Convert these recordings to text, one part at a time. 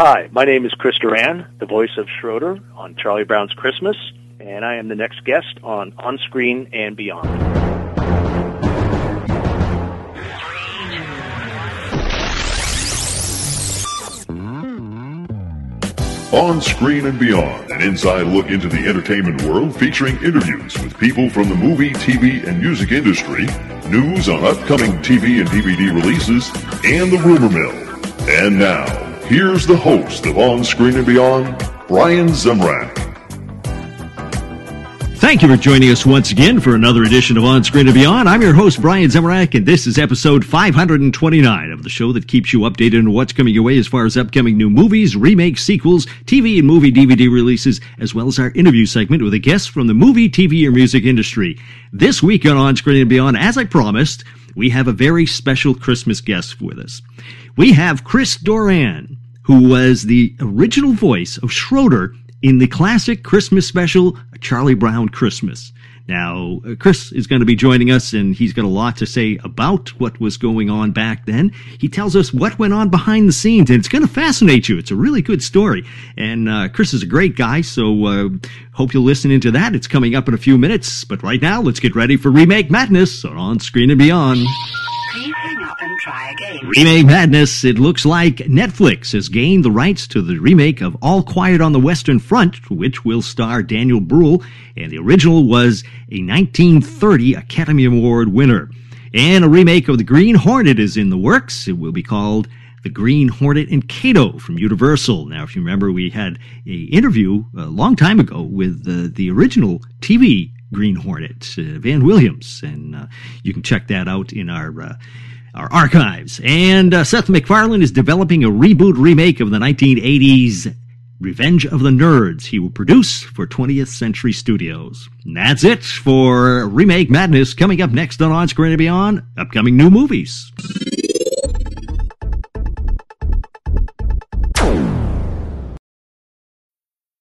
Hi, my name is Chris Doran, the voice of Schroeder on Charlie Brown's Christmas, and I am the next guest on On Screen and Beyond. On Screen and Beyond, an inside look into the entertainment world featuring interviews with people from the movie, TV, and music industry, news on upcoming TV and DVD releases, and the rumor mill. And now, here's the host of On Screen and Beyond, Brian Zemrak. Thank you for joining us once again for another edition of On Screen and Beyond. I'm your host, Brian Zemrak, and this is episode 529 of the show that keeps you updated on what's coming your way as far as upcoming new movies, remakes, sequels, TV and movie DVD releases, as well as our interview segment with a guest from the movie, TV, or music industry. This week on On Screen and Beyond, as I promised, we have a very special Christmas guest with us. We have Chris Doran, who was the original voice of Schroeder in the classic Christmas special, Charlie Brown Christmas. Now, uh, Chris is going to be joining us, and he's got a lot to say about what was going on back then. He tells us what went on behind the scenes, and it's going to fascinate you. It's a really good story. And uh, Chris is a great guy, so uh, hope you'll listen into that. It's coming up in a few minutes. But right now, let's get ready for Remake Madness on Screen and Beyond. And try again. Remake Madness. It looks like Netflix has gained the rights to the remake of All Quiet on the Western Front, which will star Daniel Bruhl, and the original was a 1930 Academy Award winner. And a remake of The Green Hornet is in the works. It will be called The Green Hornet and Kato from Universal. Now, if you remember, we had a interview a long time ago with uh, the original TV Green Hornet, uh, Van Williams, and uh, you can check that out in our uh, our archives. And uh, Seth MacFarlane is developing a reboot remake of the 1980s Revenge of the Nerds. He will produce for 20th Century Studios. And that's it for Remake Madness. Coming up next on On Screen and Beyond, upcoming new movies.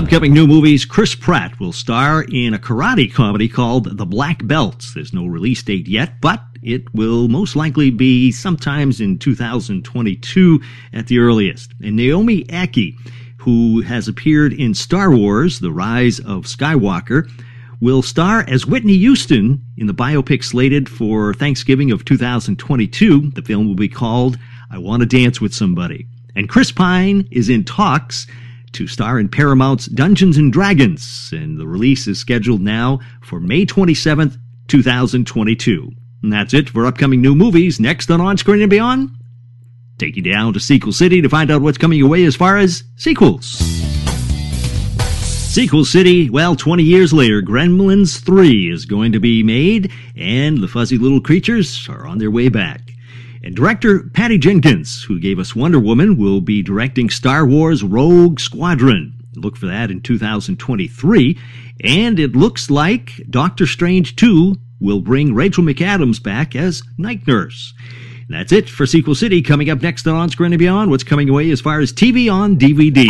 Upcoming new movies Chris Pratt will star in a karate comedy called The Black Belts. There's no release date yet, but it will most likely be sometimes in 2022 at the earliest. And Naomi Ackie, who has appeared in Star Wars The Rise of Skywalker, will star as Whitney Houston in the biopic slated for Thanksgiving of 2022. The film will be called I Want to Dance with Somebody. And Chris Pine is in talks to star in Paramount's Dungeons and Dragons, and the release is scheduled now for May 27th, 2022. And that's it for upcoming new movies. Next on On Screen and Beyond, take you down to Sequel City to find out what's coming your way as far as sequels. Sequel City, well, 20 years later, Gremlins 3 is going to be made, and the fuzzy little creatures are on their way back. And director Patty Jenkins, who gave us Wonder Woman, will be directing Star Wars Rogue Squadron. Look for that in 2023. And it looks like Doctor Strange 2 will bring Rachel McAdams back as Night Nurse. And that's it for Sequel City. Coming up next on Screen and Beyond, what's coming away as far as TV on DVD.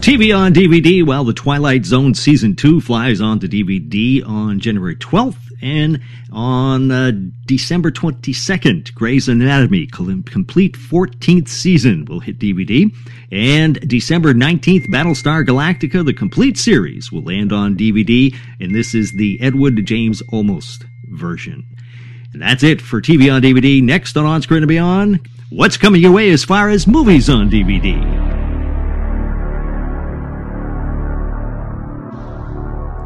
TV on DVD, well, The Twilight Zone Season 2 flies onto DVD on January 12th, and on uh, December 22nd, Grey's Anatomy, complete 14th season, will hit DVD. And December 19th, Battlestar Galactica, the complete series, will land on DVD, and this is the Edward James Olmos version. And that's it for TV on DVD. Next on On Screen and Beyond, what's coming your way as far as movies on DVD?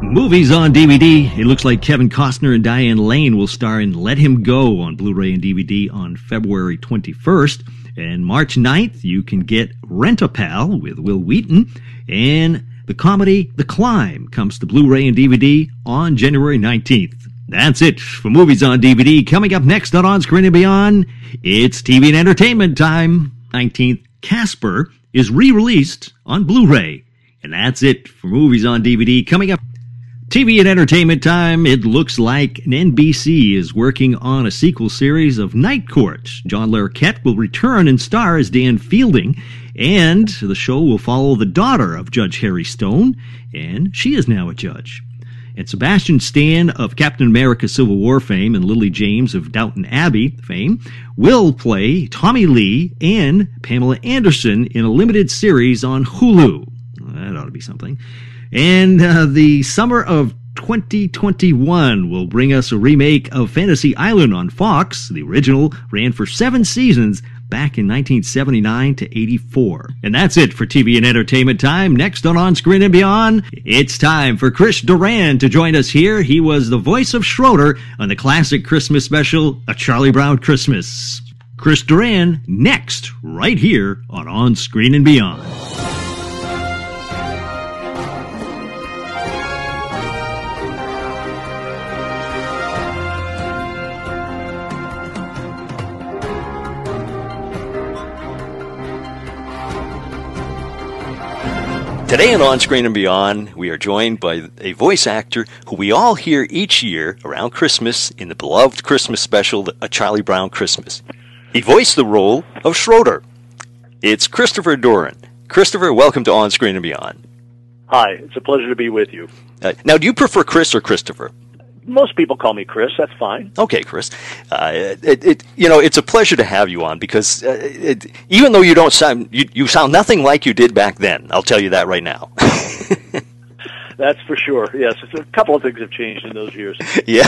Movies on DVD. It looks like Kevin Costner and Diane Lane will star in Let Him Go on Blu-ray and DVD on February 21st. And March 9th, you can get Rent-A-Pal with Wil Wheaton. And the comedy The Climb comes to Blu-ray and DVD on January 19th. That's it for movies on DVD. Coming up next on On Screen and Beyond, it's TV and entertainment time. 19th, Casper is re-released on Blu-ray. And that's it for movies on DVD. Coming up, TV and entertainment time. It looks like NBC is working on a sequel series of Night Court. John Larroquette will return and star as Dan Fielding, and the show will follow the daughter of Judge Harry Stone, and she is now a judge. And Sebastian Stan of Captain America Civil War fame and Lily James of Downton Abbey fame will play Tommy Lee and Pamela Anderson in a limited series on Hulu. That ought to be something. And uh, the summer of 2021 will bring us a remake of Fantasy Island on Fox. The original ran for seven seasons back in 1979 to 84. And that's it for TV and entertainment time. Next on On Screen and Beyond, it's time for Chris Doran to join us here. He was the voice of Schroeder on the classic Christmas special, A Charlie Brown Christmas. Chris Doran next, right here on On Screen and Beyond. Today on On Screen and Beyond, we are joined by a voice actor who we all hear each year around Christmas in the beloved Christmas special, A Charlie Brown Christmas. He voiced the role of Schroeder. It's Christopher Doran. Christopher, welcome to On Screen and Beyond. Hi, it's a pleasure to be with you. Uh, now, do you prefer Chris or Christopher? Most people call me Chris. That's fine. Okay, Chris. Uh, it, it, you know, it's a pleasure to have you on because uh, it, even though you don't sound, you, you sound nothing like you did back then. I'll tell you that right now. That's for sure. Yes, a couple of things have changed in those years. yeah.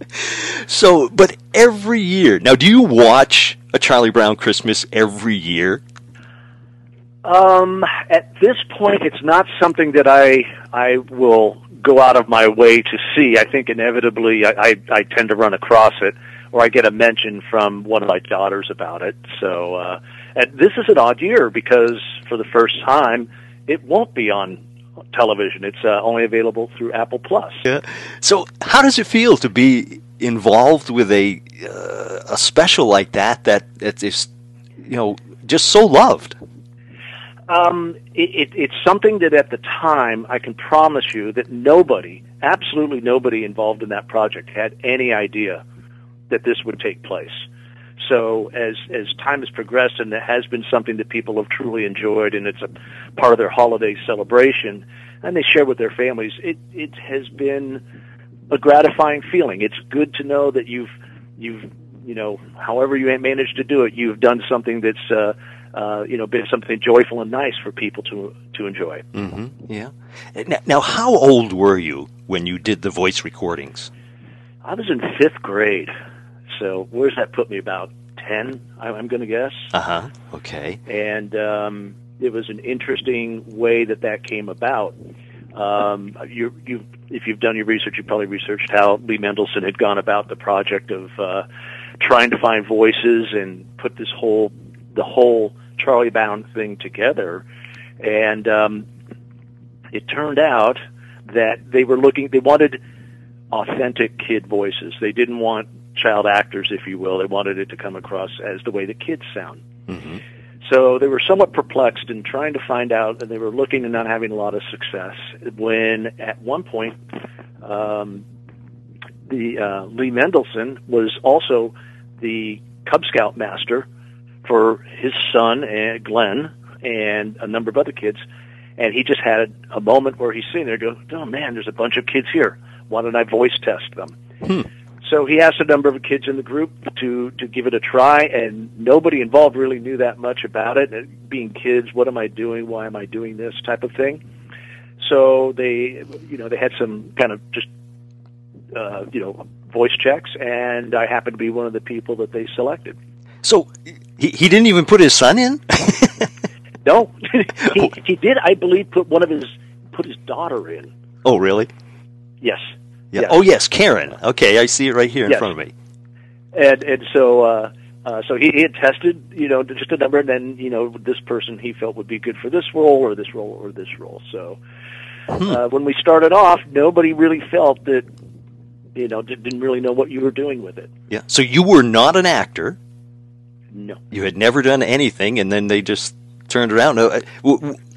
so, but every year now, do you watch a Charlie Brown Christmas every year? Um, at this point, it's not something that I I will go out of my way to see. I think inevitably I, I, I tend to run across it, or I get a mention from one of my daughters about it. So uh, and this is an odd year because for the first time, it won't be on television. It's uh, only available through Apple Plus. Yeah. So how does it feel to be involved with a uh, a special like that that that is you know just so loved? Um, it, it, it's something that at the time I can promise you that nobody, absolutely nobody involved in that project had any idea that this would take place. So as as time has progressed and it has been something that people have truly enjoyed and it's a part of their holiday celebration and they share with their families, it it has been a gratifying feeling. It's good to know that you've you've you know however you managed to do it, you've done something that's uh, uh, you know, been something joyful and nice for people to to enjoy. Mm-hmm. Yeah. Now, now, how old were you when you did the voice recordings? I was in fifth grade. So where's that put me? About ten, I'm going to guess. Uh huh. Okay. And um, it was an interesting way that that came about. Um, you, you, if you've done your research, you probably researched how Lee Mendelson had gone about the project of uh, trying to find voices and put this whole, the whole Charlie Brown thing together, and um, it turned out that they were looking. They wanted authentic kid voices. They didn't want child actors, if you will. They wanted it to come across as the way the kids sound. Mm-hmm. So they were somewhat perplexed in trying to find out, and they were looking and not having a lot of success. When at one point, um, the uh, Lee Mendelson was also the Cub Scout master for his son and Glenn and a number of other kids. And he just had a moment where he's sitting there, go, "Oh man, there's a bunch of kids here. Why don't I voice test them?" Hmm. So he asked a number of kids in the group to to give it a try, and nobody involved really knew that much about it. And being kids, what am I doing? Why am I doing this? Type of thing. So they, you know, they had some kind of just, uh, you know, voice checks, and I happened to be one of the people that they selected. So he, he didn't even put his son in. no, he, he did. I believe put one of his put his daughter in. Oh, really? Yes. Yeah. Yes. Oh, yes, Karen. Okay, I see it right here in Yes. front of me. and and so uh, uh, so he, he had tested you know just a number, and then you know this person he felt would be good for this role or this role or this role. So Hmm. uh, when we started off, nobody really felt that you know, didn't really know what you were doing with it. Yeah. So you were not an actor. No. You had never done anything, and then they just turned around. Uh,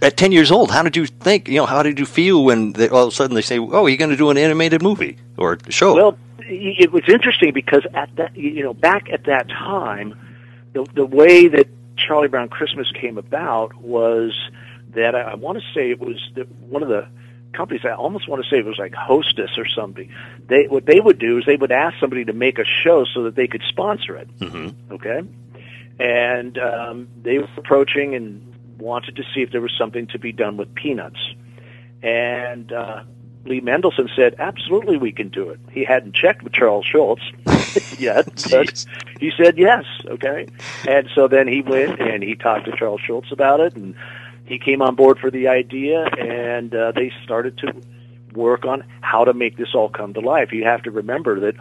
At ten years old, how did you think? You know, how did you feel when they, all of a sudden they say, "Oh, you're going to do an animated movie or show"? Well, it was interesting because at that, you know, back at that time, the the way that Charlie Brown Christmas came about was that I, I want to say it was the, one of the companies. I almost want to say it was like Hostess or something. They what they would do is they would ask somebody to make a show so that they could sponsor it. mm-hmm. Okay, and um, they were approaching and wanted to see if there was something to be done with peanuts. And uh, Lee Mendelson said, "Absolutely, we can do it." He hadn't checked with Charles Schulz yet, but he said yes. Okay, and so then he went and he talked to Charles Schulz about it, and he came on board for the idea, and uh, they started to work on how to make this all come to life. You have to remember that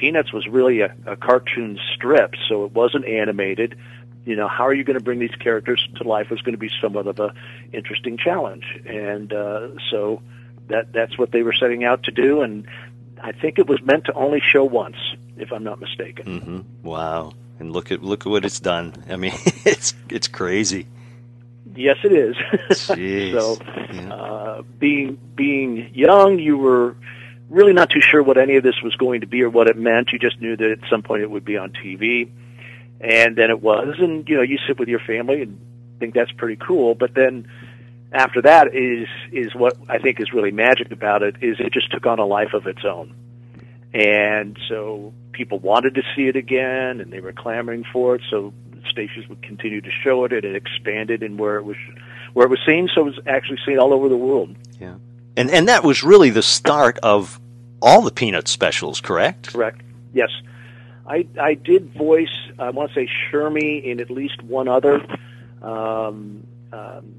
Peanuts was really a, a cartoon strip, so it wasn't animated. You know, how are you going to bring these characters to life was going to be somewhat of a interesting challenge, and uh, so that that's what they were setting out to do. And I think it was meant to only show once, if I'm not mistaken. Mm-hmm. Wow. And look at look at what it's done. I mean, it's it's crazy. Yes, it is. Jeez. so, Yeah. uh, being being young, you were really not too sure what any of this was going to be or what it meant. You just knew that at some point it would be on TV, and then it was. And you know, you sit with your family and think that's pretty cool. But then after that is is what I think is really magic about it is it just took on a life of its own, and so people wanted to see it again, and they were clamoring for it. So stations would continue to show it, and it expanded in where it was where it was seen. So it was actually seen all over the world. Yeah. And and that was really the start of all the Peanut specials, correct? Correct. Yes, I I did voice. I want to say Shermy in at least one other um, um,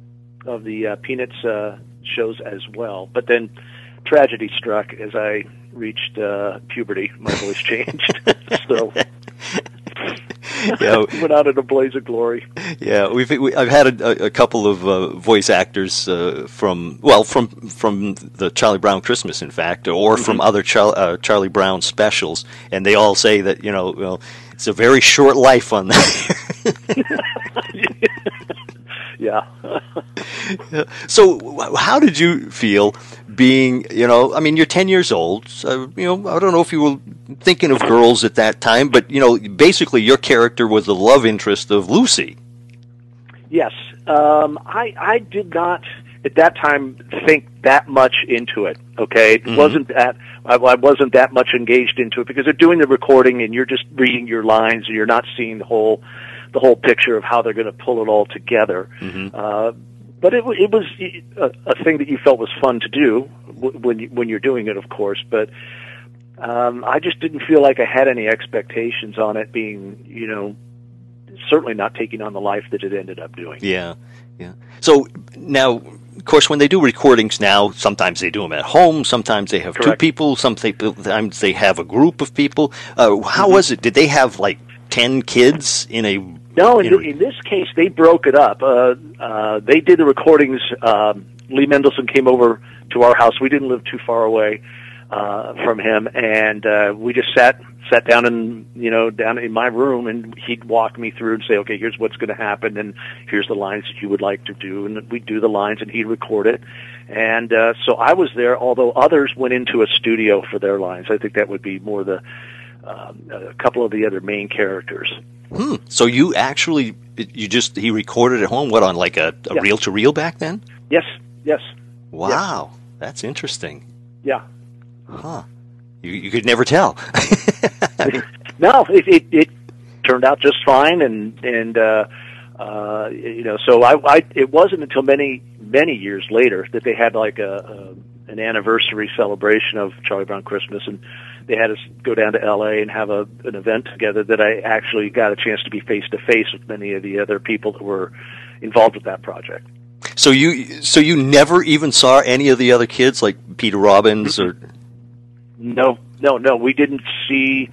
of the uh, Peanuts uh, shows as well. But then tragedy struck as I reached uh, puberty. My voice changed, so Yeah. went out in a blaze of glory. Yeah, we've we, I've had a, a couple of uh, voice actors uh, from well from from the Charlie Brown Christmas, in fact, or from other Char- uh, Charlie Brown specials, and they all say that you know well, it's a very short life on that. Yeah. so, how did you feel being you know? I mean, you're ten years old. So, you know, I don't know if you were thinking of girls at that time, but you know, basically, your character was the love interest of Lucy. Yes, um, I I did not at that time think that much into it. Okay, it wasn't that I, I wasn't that much engaged into it because they're doing the recording and you're just reading your lines and you're not seeing the whole the whole picture of how they're going to pull it all together. Uh, but it, it was a, a thing that you felt was fun to do when you, when you're doing it, of course. But um, I just didn't feel like I had any expectations on it being, you know, certainly not taking on the life that it ended up doing. Yeah, yeah. So now, of course, when they do recordings now, sometimes they do them at home. Sometimes they have two people. Sometimes they have a group of people. Uh, how Mm-hmm. was it? Did they have like ten kids in a? No, in, in this case, they broke it up. Uh, uh, they did the recordings. Um, Lee Mendelson came over to our house. We didn't live too far away uh, from him, and uh, we just sat sat down in you know down in my room, and he'd walk me through and say, "Okay, here's what's going to happen, and here's the lines that you would like to do," and we'd do the lines, and he'd record it. And uh, so I was there, although others went into a studio for their lines. I think that would be more the um, a couple of the other main characters. Hmm. So you actually, you just he recorded at home. What on like a, a reel to reel back then? Yes, yes, Wow, that's interesting. yeah. Huh. You you could never tell. no, it, it it turned out just fine, and and uh, uh, you know, so I, I it wasn't until many many years later that they had like a, a an anniversary celebration of Charlie Brown Christmas, and they had us go down to L.A. and have a an event together that I actually got a chance to be face to face with many of the other people that were involved with that project. so you so you never even saw any of the other kids like Peter Robbins or No, no, no. We didn't see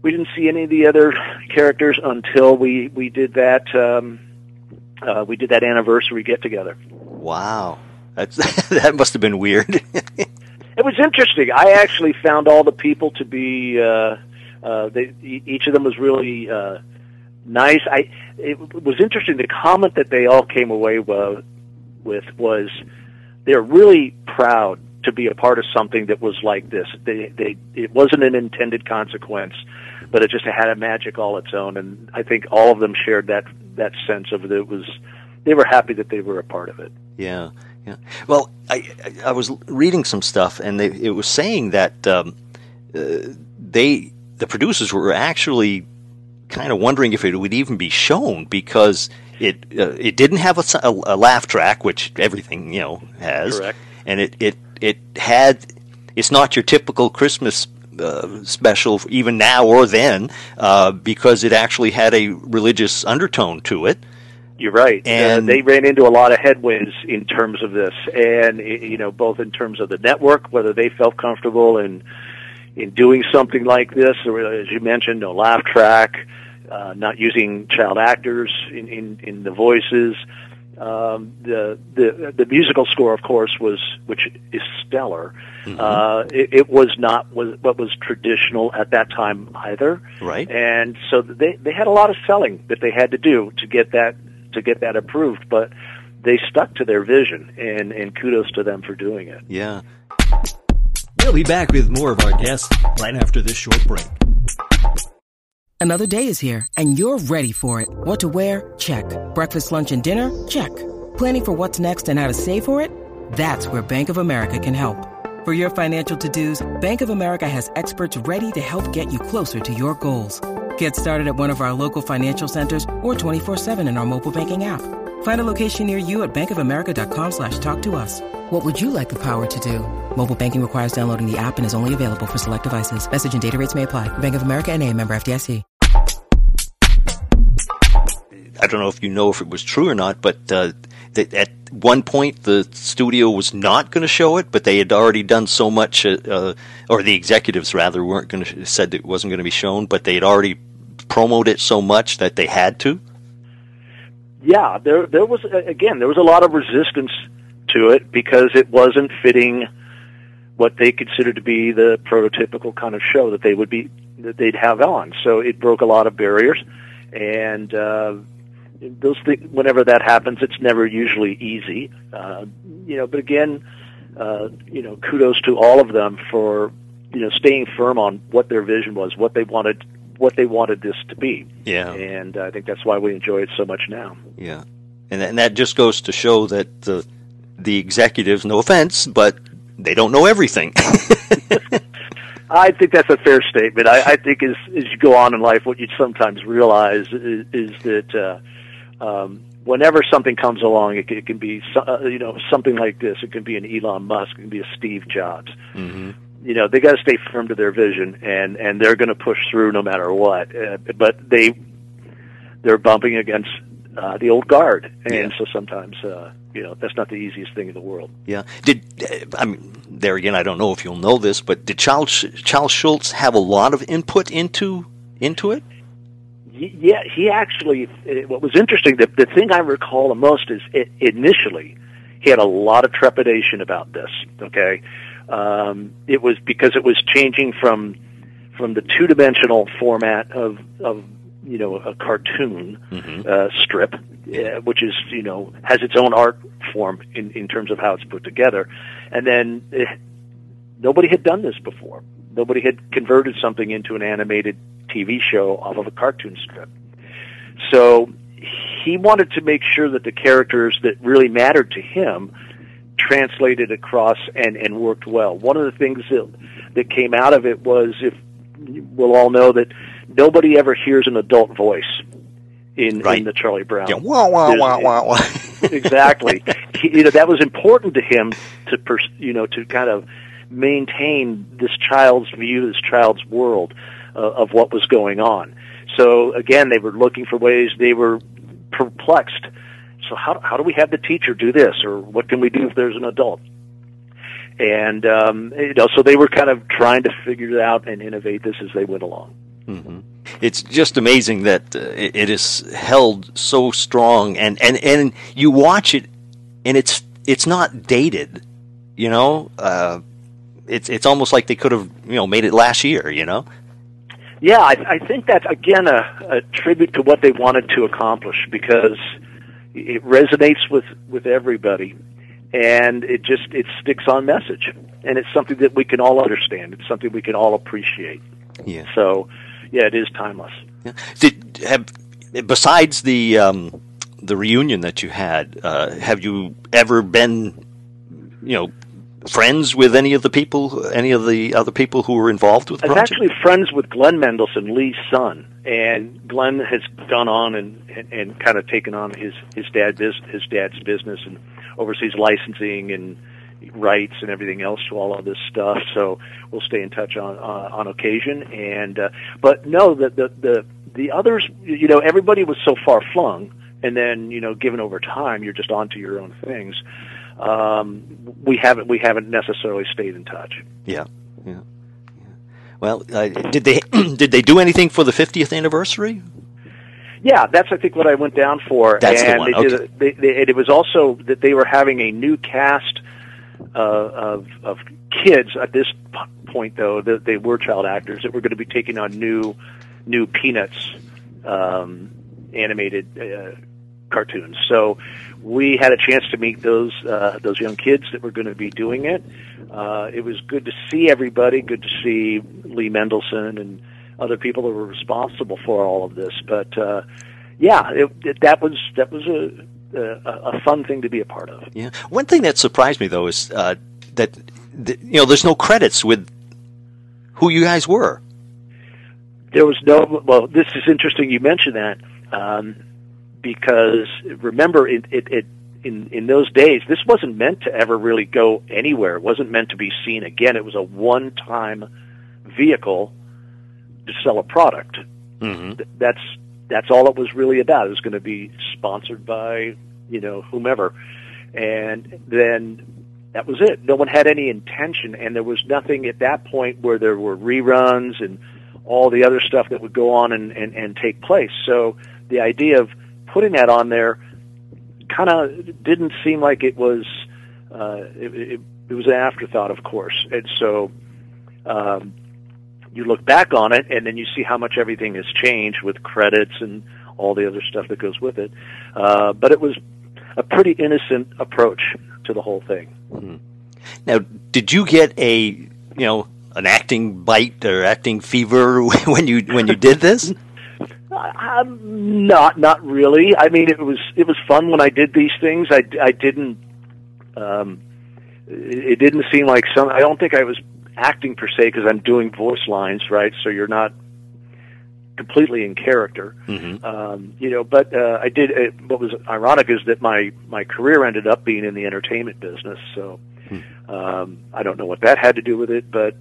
we didn't see any of the other characters until we we did that um, uh, we did that anniversary get together. wow. That's that must have been weird. It was interesting. I actually found all the people to be. Uh, uh, they, each of them was really uh, nice. I. It was interesting. The comment that they all came away wa- with was they're really proud to be a part of something that was like this. They, they, it wasn't an intended consequence, but it just had a magic all its own. And I think all of them shared that that sense of it. It was they were happy that they were a part of it. Yeah, yeah. Well, I I- was reading some stuff, and they, it was saying that um, uh, they the producers were actually kind of wondering if it would even be shown because it uh, it didn't have a laugh track, which everything you know has, Correct. and it it it had it's not your typical Christmas. Uh, special even now or then uh, because it actually had a religious undertone to it You're right. And- uh, they ran into a lot of headwinds in terms of this, and you know, both in terms of the network, whether they felt comfortable in in doing something like this, or as you mentioned, no laugh track, uh, not using child actors in in, in the voices. Um, the the the musical score, of course, was which is stellar. Uh, it, it was not was what was traditional at that time either. Right. And so they they had a lot of selling that they had to do to get that to get that approved, but they stuck to their vision, and and kudos to them for doing it. yeah We'll be back with more of our guests right after this short break. Another day is here, and you're ready for it. What to wear? Check. Breakfast, lunch, and dinner? Check. Planning for what's next and how to save for it? That's where Bank of America can help. For your financial to-dos, Bank of America has experts ready to help get you closer to your goals. Get started at one of our local financial centers or 24-7 in our mobile banking app. Find a location near you at bankofamerica.com slash talk to us. What would you like the power to do? Mobile banking requires downloading the app and is only available for select devices. Message and data rates may apply. Bank of America and a member FDIC. I don't know if you know if it was true or not, but uh, that at one point the studio was not going to show it, but they had already done so much, uh, uh, or the executives rather weren't going to said it wasn't going to be shown, but they had already promoted it so much that they had to. Yeah, there there was again there was a lot of resistance to it because it wasn't fitting what they considered to be the prototypical kind of show that they would be that they'd have on. So it broke a lot of barriers, and uh, those things. Whenever that happens, it's never usually easy. Uh, you know, but again, uh, you know, kudos to all of them for you know staying firm on what their vision was, what they wanted, what they wanted this to be. Yeah. And I think that's why we enjoy it so much now. Yeah, and and that just goes to show that the the executives, no offense, but they don't know everything. I think that's a fair statement. I, I think as as you go on in life, what you sometimes realize is, is that uh, um, whenever something comes along, it, can- it can be uh, you know something like this. It can be an Elon Musk, it can be a Steve Jobs. mm-hmm. You know, they got to stay firm to their vision, and and they're going to push through no matter what. Uh, but they they're bumping against uh, the old guard, and Yeah. so sometimes uh, you know that's not the easiest thing in the world. Yeah. Did uh, I mean there again? I don't know if you'll know this, but did Charles Charles Schulz have a lot of input into into it? Yeah, he actually. uh, What was interesting, the the thing I recall the most is it, initially he had a lot of trepidation about this. Okay, um, it was because it was changing from from the two dimensional format of of you know a cartoon uh, strip, uh, which is you know has its own art form in in terms of how it's put together, and then. eh, nobody had done this before. Nobody had converted something into an animated TV show off of a cartoon strip. So he wanted to make sure that the characters that really mattered to him translated across and, and worked well. One of the things that, that came out of it was if we'll all know that nobody ever hears an adult voice in, Right. in the Charlie Brown. Yeah. Wah wah wah wah wah. exactly. He, you know, that was important to him to, pers- you know, to kind of maintain this child's view, this child's world uh, of what was going on. So again, they were looking for ways. They were perplexed. So how how do we have the teacher do this, or what can we do if there's an adult? And um, you know, so they were kind of trying to figure it out and innovate this as they went along. it's just amazing that uh, it, it is held so strong, and, and, and you watch it, and it's it's not dated, you know. Uh, it's it's almost like they could have you know made it last year. You know. Yeah, I, I think that's again a, a tribute to what they wanted to accomplish because it resonates with with everybody, and it just it sticks on message, and it's something that we can all understand. It's something we can all appreciate. Yeah. So, yeah, it is timeless. Yeah. Did have besides the um, the reunion that you had, uh, have you ever been, you know, friends with any of the people, any of the other people who were involved with the project I was project? actually friends with Glenn Mendelson, Lee's son, and Glenn has gone on and, and, and kind of taken on his his dad bus his dad's business and oversees licensing and rights and everything else to all of this stuff. So we'll stay in touch on uh, on occasion. And uh, but no, the the the the others, you know, everybody was so far flung, and then you know, given over time, you're just onto your own things. Um, we haven't we haven't necessarily stayed in touch. Yeah, yeah. yeah. Well, uh, did they did they do anything for the 50th anniversary? Yeah, that's I think what I went down for. That's the one, They did okay. a, they, they, and it was also that they were having a new cast uh, of of kids at this point, though that they were child actors that were going to be taking on new new Peanuts um, animated uh, cartoons. So we had a chance to meet those uh, those young kids that were going to be doing it. Uh, it was good to see everybody. Good to see Lee Mendelson and other people that were responsible for all of this. But uh, yeah, it, it, that was that was a, a a fun thing to be a part of. Yeah. One thing that surprised me though is uh, that th- you know there's no credits with who you guys were. There was no. Well, this is interesting. You mentioned that um, because remember, it, it, it in in those days, this wasn't meant to ever really go anywhere. It wasn't meant to be seen again. It was a one-time vehicle to sell a product. Mm-hmm. That's that's all it was really about. It was going to be sponsored by you know whomever, and then that was it. No one had any intention, and there was nothing at that point where there were reruns and all the other stuff that would go on and, and, and take place. So the idea of putting that on there kind of didn't seem like it was. Uh, it, it, it was an afterthought, of course, and so um, you look back on it, and then you see how much everything has changed with credits and all the other stuff that goes with it. Uh, but it was a pretty innocent approach to the whole thing. Now, did you get a you know an acting bite or acting fever when you when you did this? Um, not not really. I mean, it was it was fun when I did these things. I, I didn't. Um, it, it didn't seem like some. I don't think I was acting per se because I'm doing voice lines, right? So you're not completely in character. Mhm. Um, you know, but uh, I did. Uh, what was ironic is that my my career ended up being in the entertainment business. So um, I don't know what that had to do with it, but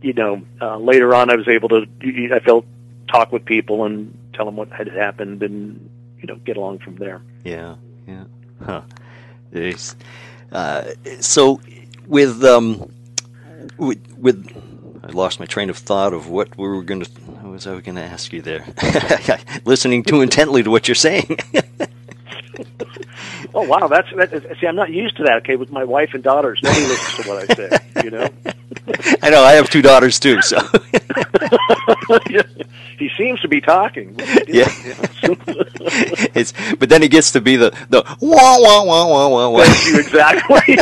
you know, uh, later on I was able to. I felt talk with people and tell them what had happened, and you know, get along from there. Yeah, yeah. Huh. Uh, so with um with, with I lost my train of thought of what we were going to. What was I going to ask you there? Listening too intently to what you're saying. Oh wow, that's that, see, I'm not used to that. Okay, with my wife and daughters, nobody listens to what I say. You know, I know I have two daughters too, so he seems to be talking. Yeah. it's but then he gets to be the the wah wah wah wah wah wah. Thank you exactly.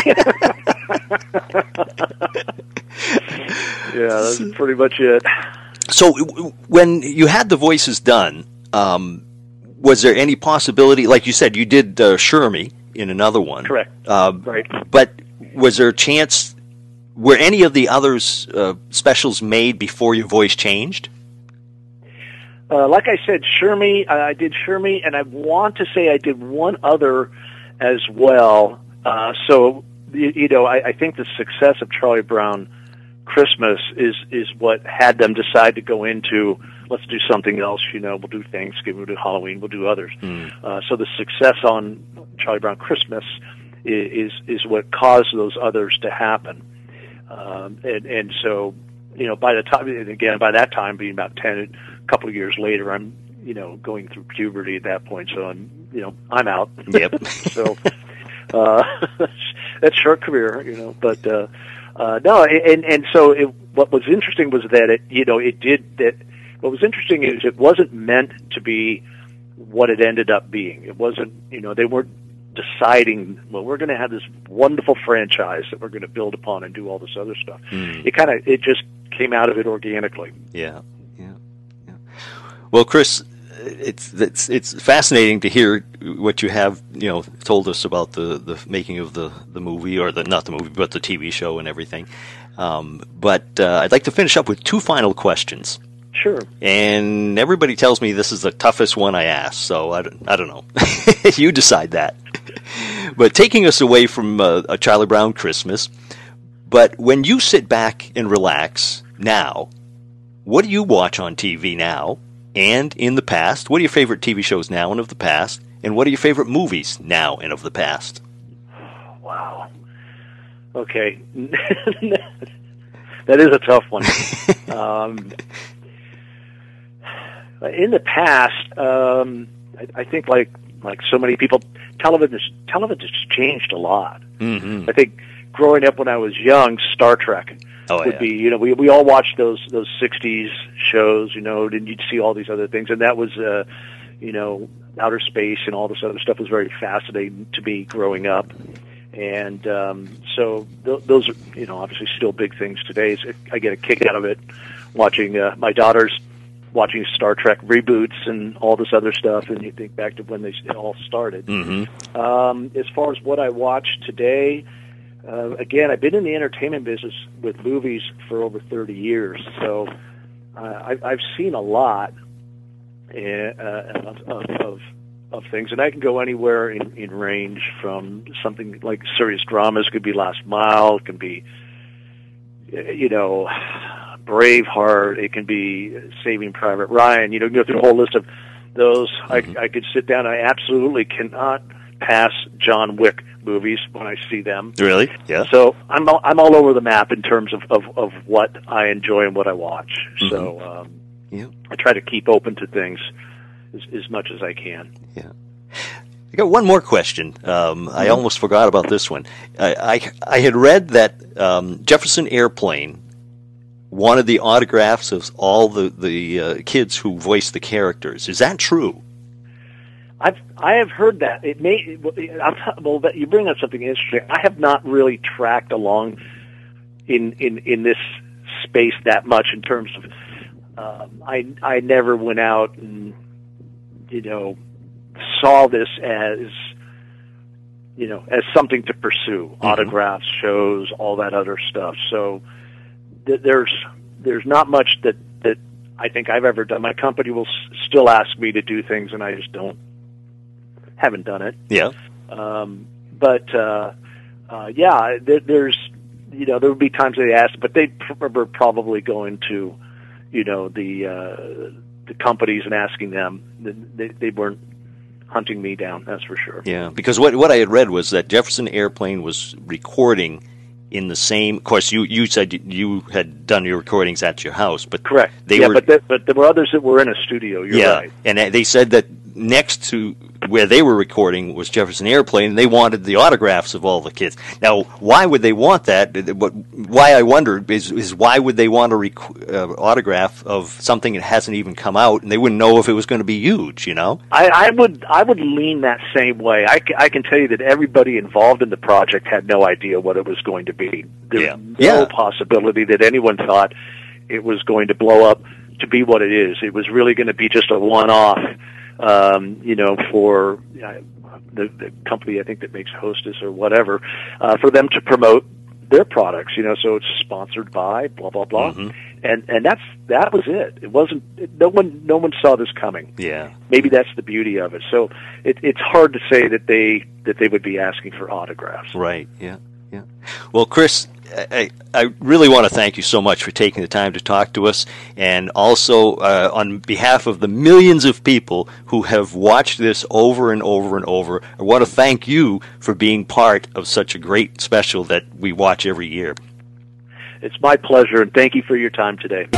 yeah, that's pretty much it. So when you had the voices done, um, was there any possibility? Like you said, you did uh, Shermy in another one, Correct. Uh, Right. But was there a chance? Were any of the others uh, specials made before your voice changed? Uh, like I said, Shermy, uh, I did Shermy, and I want to say I did one other as well. Uh, so, you, you know, I, I think the success of Charlie Brown Christmas is is what had them decide to go into let's do something else. You know, we'll do Thanksgiving, we'll do Halloween, we'll do others. Uh, so the success on Charlie Brown Christmas is is, is what caused those others to happen. Um, and and so you know by the time again by that time being about ten a couple of years later I'm you know going through puberty at that point so I'm you know I'm out Yep. so uh that's short career you know but uh uh, no, and and so it, what was interesting was that it, you know, it did that. What was interesting is it wasn't meant to be what it ended up being. It wasn't, you know, they weren't deciding, well, we're going to have this wonderful franchise that we're going to build upon and do all this other stuff. Mm. It kind of, it just came out of it organically. Yeah, yeah, yeah. Well, Chris, it's it's it's fascinating to hear what you have you know told us about the the making of the the movie or the not the movie but the TV show and everything. Um, but uh, I'd like to finish up with two final questions. Sure. And everybody tells me this is the toughest one I ask, so I don't, I don't know. you decide that. but taking us away from uh, a Charlie Brown Christmas, but when you sit back and relax now, what do you watch on TV now and in the past? What are your favorite TV shows now and of the past? And what are your favorite movies now and of the past? Wow. Okay. that is a tough one. um, in the past, um, I, I think like like so many people, television television's changed a lot. Mm-hmm. I think growing up when I was young, Star Trek Oh, would yeah. be you know we we all watched those those '60s shows, you know, and you'd see all these other things, and that was uh, you know outer space and all this other stuff was very fascinating to me growing up. And um, so th- those are, you know, obviously still big things today. So I get a kick out of it watching uh, my daughters watching Star Trek reboots and all this other stuff, and you think back to when they all started. Mm-hmm. Um, as far as what I watch today, uh, again, I've been in the entertainment business with movies for over 30 years, so uh, I've, I've seen a lot uh, of, of, of things, and I can go anywhere in, in range from something like serious dramas. Could be Last Mile. It can be, uh, you know, Braveheart. It can be Saving Private Ryan. You know, go through the whole list of those. Mhm. I, I could sit down. I absolutely cannot pass John Wick movies when I see them. Really? Yeah. So I'm all, I'm all over the map in terms of, of, of what I enjoy and what I watch. So um, Yeah. I try to keep open to things as, as much as I can. Yeah. I got one more question. Um, I almost forgot about this one. I, I, I had read that um, Jefferson Airplane wanted the autographs of all the the uh, kids who voiced the characters. Is that true? I've I have heard that it may I'm, well you bring up something interesting. I have not really tracked along in in in this space that much in terms of um, I I never went out and you know saw this as you know as something to pursue autographs shows all that other stuff so there's there's not much that that I think I've ever done my company will s- still ask me to do things and I just don't haven't done it Yeah. um, but uh, uh, yeah, there, there's you know there would be times they asked, but they remember probably going to you know the uh, the companies and asking them. They, they weren't hunting me down, that's for sure. Yeah. Because what what I had read was that Jefferson Airplane was recording in the same. Of course, you you said you had done your recordings at your house, but Correct. They yeah, were but there, but there were others that were in a studio. You're yeah, right. and uh, they said that next to where they were recording was Jefferson Airplane, and they wanted the autographs of all the kids. Now, why would they want that? What why I wondered is, is why would they want a rec- uh, autograph of something that hasn't even come out, and they wouldn't know if it was going to be huge, you know? I, I would I would lean that same way. I, I can tell you that everybody involved in the project had no idea what it was going to be. There's Yeah. no Yeah. possibility that anyone thought it was going to blow up to be what it is. It was really going to be just a one-off, um, you know, for the, the company I think that makes Hostess or whatever, uh, for them to promote their products. You know, so it's sponsored by blah blah blah, Mhm. and and that's that was it. It wasn't. No one no one saw this coming Yeah. maybe that's the beauty of it. So it, it's hard to say that they that they would be asking for autographs. Right. Yeah. Yeah. Well, Chris, I, I really want to thank you so much for taking the time to talk to us, and also uh, on behalf of the millions of people who have watched this over and over and over, I want to thank you for being part of such a great special that we watch every year. It's my pleasure, and thank you for your time today.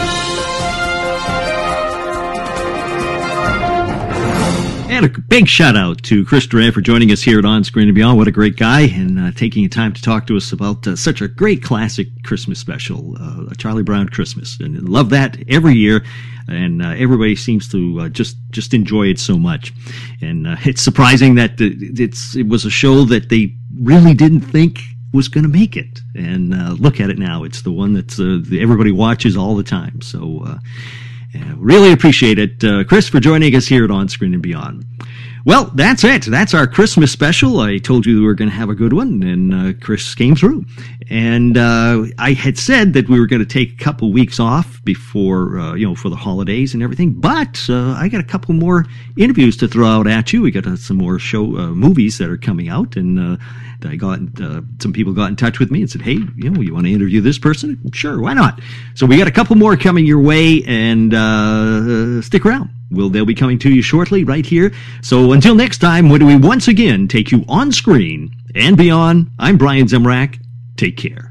And a big shout out to Chris Durant for joining us here at On Screen and Beyond. What a great guy, and uh, taking the time to talk to us about uh, such a great classic Christmas special, uh, Charlie Brown Christmas. And love that every year, and uh, everybody seems to uh, just just enjoy it so much. And uh, it's surprising that it's it was a show that they really didn't think was going to make it. And look at it now. It's the one that everybody watches all the time. So yeah, really appreciate it, uh, Chris, for joining us here at On Screen and Beyond. Well, that's it. That's our Christmas special. I told you we were going to have a good one, and uh, Chris came through. And uh, I had said that we were going to take a couple weeks off before, uh, you know, for the holidays and everything. But uh, I got a couple more interviews to throw out at you. We got uh, some more show uh, movies that are coming out, and I got uh, some people got in touch with me and said, "Hey, you know, you want to interview this person? Sure, why not?" So we got a couple more coming your way, and uh, stick around. Will they'll be coming to you shortly right here. So until next time, when we once again take you on screen and beyond, I'm Brian Zemrak. Take care.